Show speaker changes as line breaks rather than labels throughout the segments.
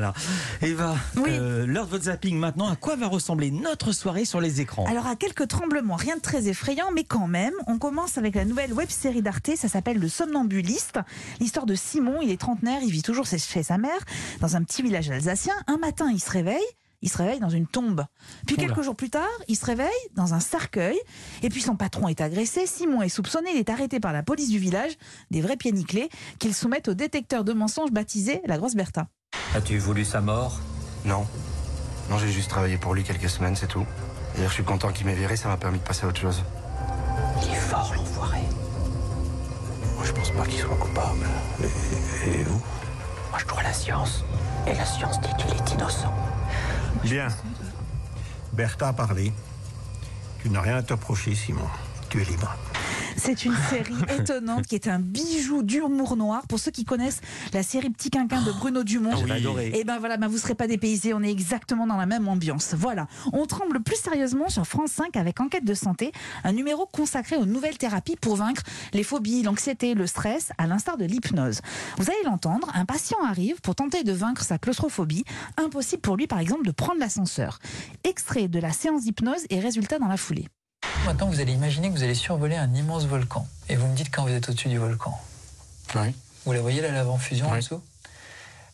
Voilà. Eva,
Oui.
euh, l'heure de votre zapping maintenant. À quoi va ressembler notre soirée sur les écrans?
Alors à quelques tremblements, rien de très effrayant, mais quand même, on commence avec la nouvelle web série d'Arte, ça s'appelle Le Somnambuliste. L'histoire de Simon, il est trentenaire, il vit toujours chez sa mère, dans un petit village alsacien. Un matin, il se réveille. Il se réveille dans une tombe. Puis
Oula.
quelques jours plus tard, il se réveille dans un cercueil. Et puis son patron est agressé. Simon est soupçonné. Il est arrêté par la police du village, des vrais pieds nickelés, qu'ils soumettent au détecteur de mensonges baptisé la Grosse Bertha.
As-tu voulu sa mort
Non. Non, j'ai juste travaillé pour lui quelques semaines, c'est tout. D'ailleurs, je suis content qu'il m'ait viré, ça m'a permis de passer à autre chose.
Il est fort, l'enfoiré.
Moi, je pense pas qu'il soit coupable. Et, et vous
Moi, je crois à la science. Et la science dit qu'il est innocent.
Bien. Bertha a parlé. Tu n'as rien à te reprocher, Simon. Tu es libre.
C'est une série étonnante qui est un bijou d'humour noir. Pour ceux qui connaissent la série Petit Quinquin de Bruno Dumont,
J'avais adoré.
et ben voilà, ben vous serez pas dépaysés, on est exactement dans la même ambiance. Voilà, on tremble plus sérieusement sur France 5 avec Enquête de santé, un numéro consacré aux nouvelles thérapies pour vaincre les phobies, l'anxiété, le stress, à l'instar de l'hypnose. Vous allez l'entendre, un patient arrive pour tenter de vaincre sa claustrophobie. Impossible pour lui, par exemple, de prendre l'ascenseur. Extrait de la séance d'hypnose et résultat dans la foulée.
Maintenant, vous allez imaginer que vous allez survoler un immense volcan. Et vous me dites quand vous êtes au-dessus du volcan.
Oui.
Vous la voyez, la lave en fusion en
Oui.
dessous?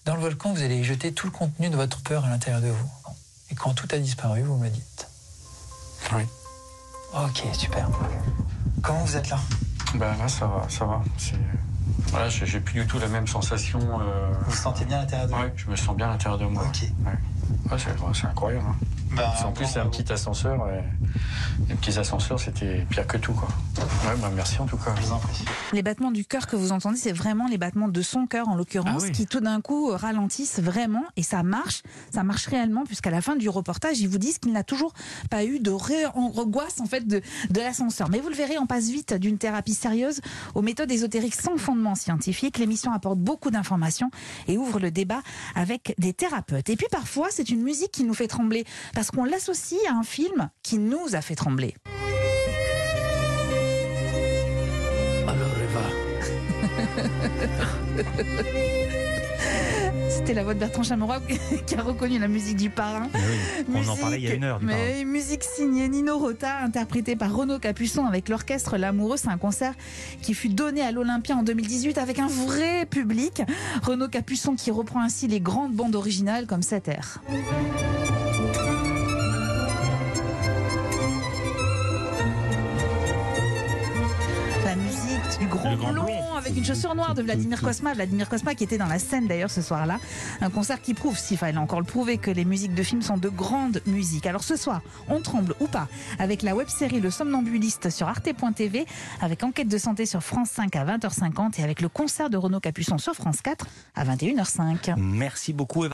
Dans le volcan, vous allez y jeter tout le contenu de votre peur à l'intérieur de vous. Et quand tout a disparu, vous me dites.
Oui.
Ok, super. Comment vous êtes là?
Ben là, ça va, ça va. C'est- Voilà, j'ai plus du tout la même sensation. euh,
Vous vous sentez bien à l'intérieur de vous?
Ouais, je me sens bien à l'intérieur de moi.
Ok.
Ouais. Ouais, c'est incroyable. hein.
Bah,
en plus, c'est un petit ascenseur. et Les petits ascenseurs, c'était pire que tout. Quoi. Ouais, bah, merci en tout cas.
Les battements du cœur que vous entendez, c'est vraiment les battements de son cœur en l'occurrence,
Ah oui.
qui tout d'un coup euh, ralentissent vraiment et ça marche, ça marche réellement puisqu'à la fin du reportage, ils vous disent qu'il n'a toujours pas eu de angoisse en fait de, de l'ascenseur. Mais vous le verrez, on passe vite d'une thérapie sérieuse aux méthodes ésotériques sans fondement scientifique. L'émission apporte beaucoup d'informations et ouvre le débat avec des thérapeutes. Et puis parfois, c'est une musique qui nous fait trembler parce qu'on l'associe à un film qui nous a fait trembler.
Alors, Eva,
C'était la voix de Bertrand Chameroy qui a reconnu la musique du parrain.
Oui, on en parlait il y a une heure. du parrain.
Mais musique signée Nino Rota, interprétée par Renaud Capuçon avec l'orchestre L'Amoureux. C'est un concert qui fut donné à l'Olympia en 2018 avec un vrai public. Renaud Capuçon qui reprend ainsi les grandes bandes originales comme cette air. Grand, avec une chaussure noire de Vladimir Kosma. Vladimir Kosma qui était dans la scène d'ailleurs ce soir-là. Un concert qui prouve, s'il fallait encore le prouver, que les musiques de films sont de grandes musiques. Alors ce soir, on tremble ou pas avec la web-série Le Somnambuliste sur arte.tv, avec Enquête de santé sur France 5 à 20h50 et avec le concert de Renaud Capuçon sur France 4 à 21h05.
Merci beaucoup.